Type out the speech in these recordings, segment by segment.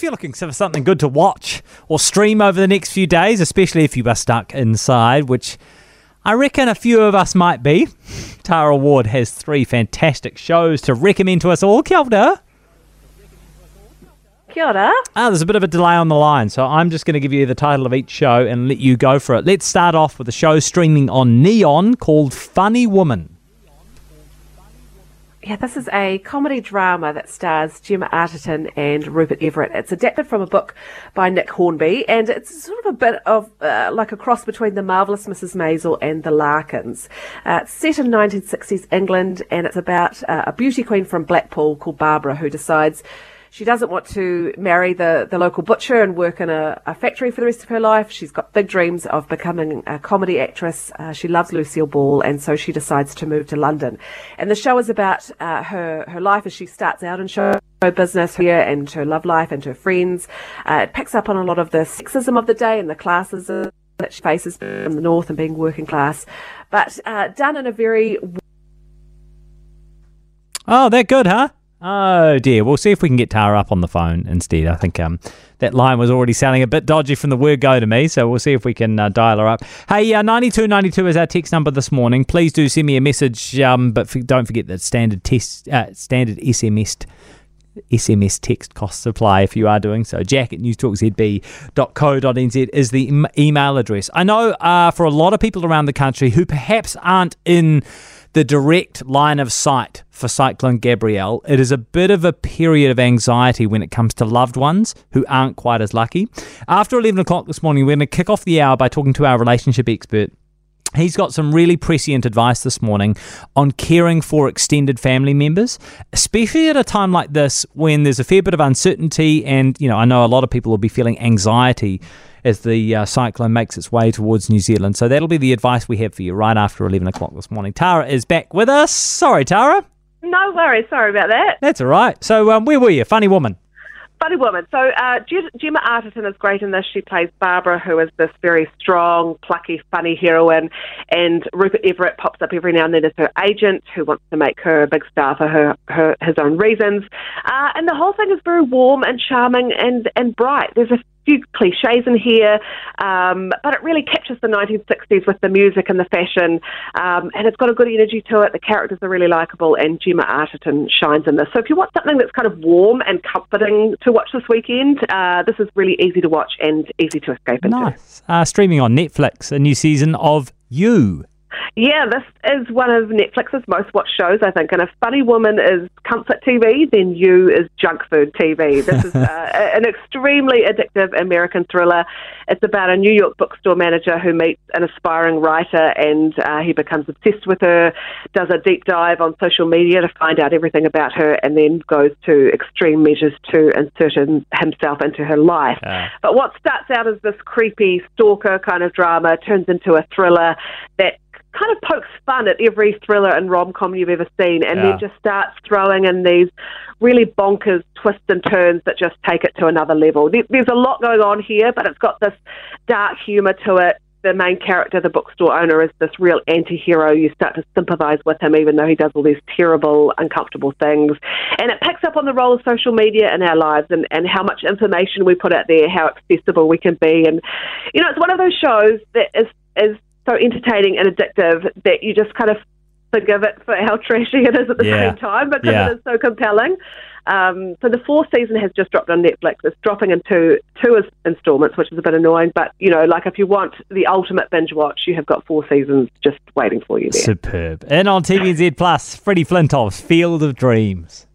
If you're looking for something good to watch or stream over the next few days, especially if you are stuck inside, which I reckon a few of us might be, Tara Ward has three fantastic shows to recommend to us all. Kia ora. Kia ora. Ah, there's a bit of a delay on the line, so I'm just going to give you the title of each show and let you go for it. Let's start off with a show streaming on Neon called Funny Woman. Yeah, this is a comedy drama that stars Gemma Arterton and Rupert Everett. It's adapted from a book by Nick Hornby, and it's sort of a bit of uh, like a cross between The Marvelous Mrs. Maisel and The Larkins. Uh, it's set in 1960s England, and it's about uh, a beauty queen from Blackpool called Barbara who decides she doesn't want to marry the, the local butcher and work in a, a factory for the rest of her life. She's got big dreams of becoming a comedy actress. Uh, she loves Lucille Ball, and so she decides to move to London. And the show is about uh, her, her life as she starts out in show business here and her love life and her friends. Uh, it picks up on a lot of the sexism of the day and the classes that she faces from the north and being working class, but uh, done in a very Oh, they're good, huh? Oh dear. We'll see if we can get Tara up on the phone instead. I think um, that line was already sounding a bit dodgy from the word go to me, so we'll see if we can uh, dial her up. Hey, uh, 9292 is our text number this morning. Please do send me a message, um, but f- don't forget that standard test, uh, standard SMS. SMS text costs apply if you are doing so. Jack at newstalkzb.co.nz is the em- email address. I know uh, for a lot of people around the country who perhaps aren't in the direct line of sight for Cyclone Gabrielle, it is a bit of a period of anxiety when it comes to loved ones who aren't quite as lucky. After 11 o'clock this morning, we're going to kick off the hour by talking to our relationship expert. He's got some really prescient advice this morning on caring for extended family members, especially at a time like this when there's a fair bit of uncertainty. And, you know, I know a lot of people will be feeling anxiety as the uh, cyclone makes its way towards New Zealand. So that'll be the advice we have for you right after 11 o'clock this morning. Tara is back with us. Sorry, Tara. No worries. Sorry about that. That's all right. So, um, where were you? Funny woman. Funny woman. So uh, Gemma Arterton is great in this. She plays Barbara, who is this very strong, plucky, funny heroine, and Rupert Everett pops up every now and then as her agent, who wants to make her a big star for her, her his own reasons. Uh, and the whole thing is very warm and charming and and bright. There's a few cliches in here, um, but it really captures the 1960s with the music and the fashion, um, and it's got a good energy to it. The characters are really likable, and Gemma Arterton shines in this. So if you want something that's kind of warm and comforting to watch this weekend, uh, this is really easy to watch and easy to escape into. Nice. Uh, streaming on Netflix, a new season of You. Yeah, this is one of Netflix's most watched shows, I think. And if Funny Woman is comfort TV, then You is junk food TV. This is uh, an extremely addictive American thriller. It's about a New York bookstore manager who meets an aspiring writer and uh, he becomes obsessed with her, does a deep dive on social media to find out everything about her, and then goes to extreme measures to insert himself into her life. Uh. But what starts out as this creepy stalker kind of drama turns into a thriller that kind of pokes fun at every thriller and rom com you've ever seen, and Yeah. then just starts throwing in these really bonkers twists and turns that just take it to another level. There- There's a lot going on here, but it's got this dark humour to it. The main character, the bookstore owner, is this real anti hero. You start to sympathise with him, even though he does all these terrible, uncomfortable things. And it picks up on the role of social media in our lives and, and how much information we put out there, how accessible we can be. And, you know, it's one of those shows that is, is so entertaining and addictive that you just kind of forgive it for how trashy it is at the Yeah. same time because Yeah. it is so compelling. Um, so the fourth season has just dropped on Netflix. It's dropping in two two installments, which is a bit annoying. But you know, like if you want the ultimate binge watch, you have got four seasons just waiting for you there. Superb. And on TVNZ Plus, Freddie Flintoff's Field of Dreams.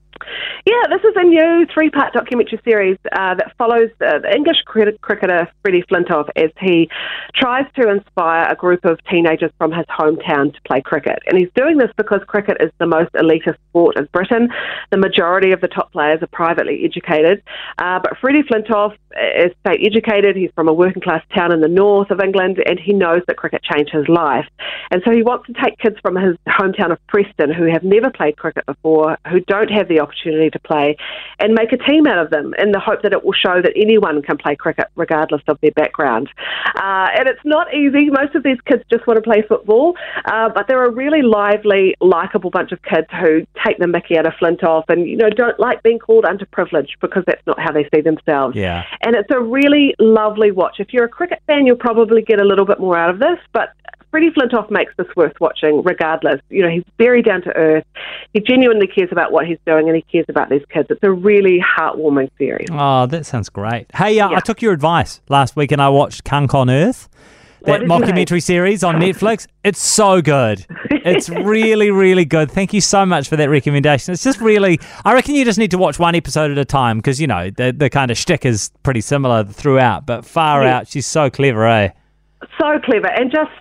Yeah, this is a new three part documentary series uh, that follows uh, the English cricketer Freddie Flintoff as he tries to inspire a group of teenagers from his hometown to play cricket. And he's doing this because cricket is the most elitist sport in Britain. The majority of the top players are privately educated. Uh, but Freddie Flintoff is state educated. He's from a working class town in the north of England and he knows that cricket changed his life. And so he wants to take kids from his hometown of Preston who have never played cricket before, who don't have the opportunity opportunity to play and make a team out of them in the hope that it will show that anyone can play cricket regardless of their background. Uh, and it's not easy. Most of these kids just want to play football, uh, but they're a really lively, likable bunch of kids who take the mickey out of Flintoff and, you know, don't like being called underprivileged because that's not how they see themselves. Yeah. And it's a really lovely watch. If you're a cricket fan, you'll probably get a little bit more out of this, but Freddie Flintoff makes this worth watching regardless. You know, he's very down to earth. He genuinely cares about what he's doing and he cares about these kids. It's a really heartwarming series. Oh, that sounds great. Hey, uh, Yeah. I took your advice last week and I watched Cunk on Earth. That mockumentary series on Netflix. It's so good. It's really, really good. Thank you so much for that recommendation. It's just really, I reckon you just need to watch one episode at a time because, you know, the, the kind of shtick is pretty similar throughout, but far Yeah. out. She's so clever, eh? So clever and just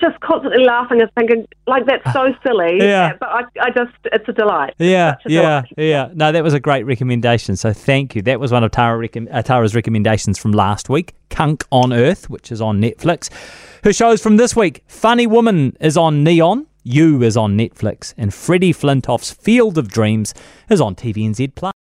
just constantly laughing and thinking like that's so silly. Yeah. But I, I just it's a delight. Yeah, a yeah, delight. yeah. No, that was a great recommendation. So thank you. That was one of Tara recom- uh, Tara's recommendations from last week. Cunk on Earth, which is on Netflix. Her shows from this week: Funny Woman is on Neon. You is on Netflix, and Freddie Flintoff's Field of Dreams is on TVNZ Plus.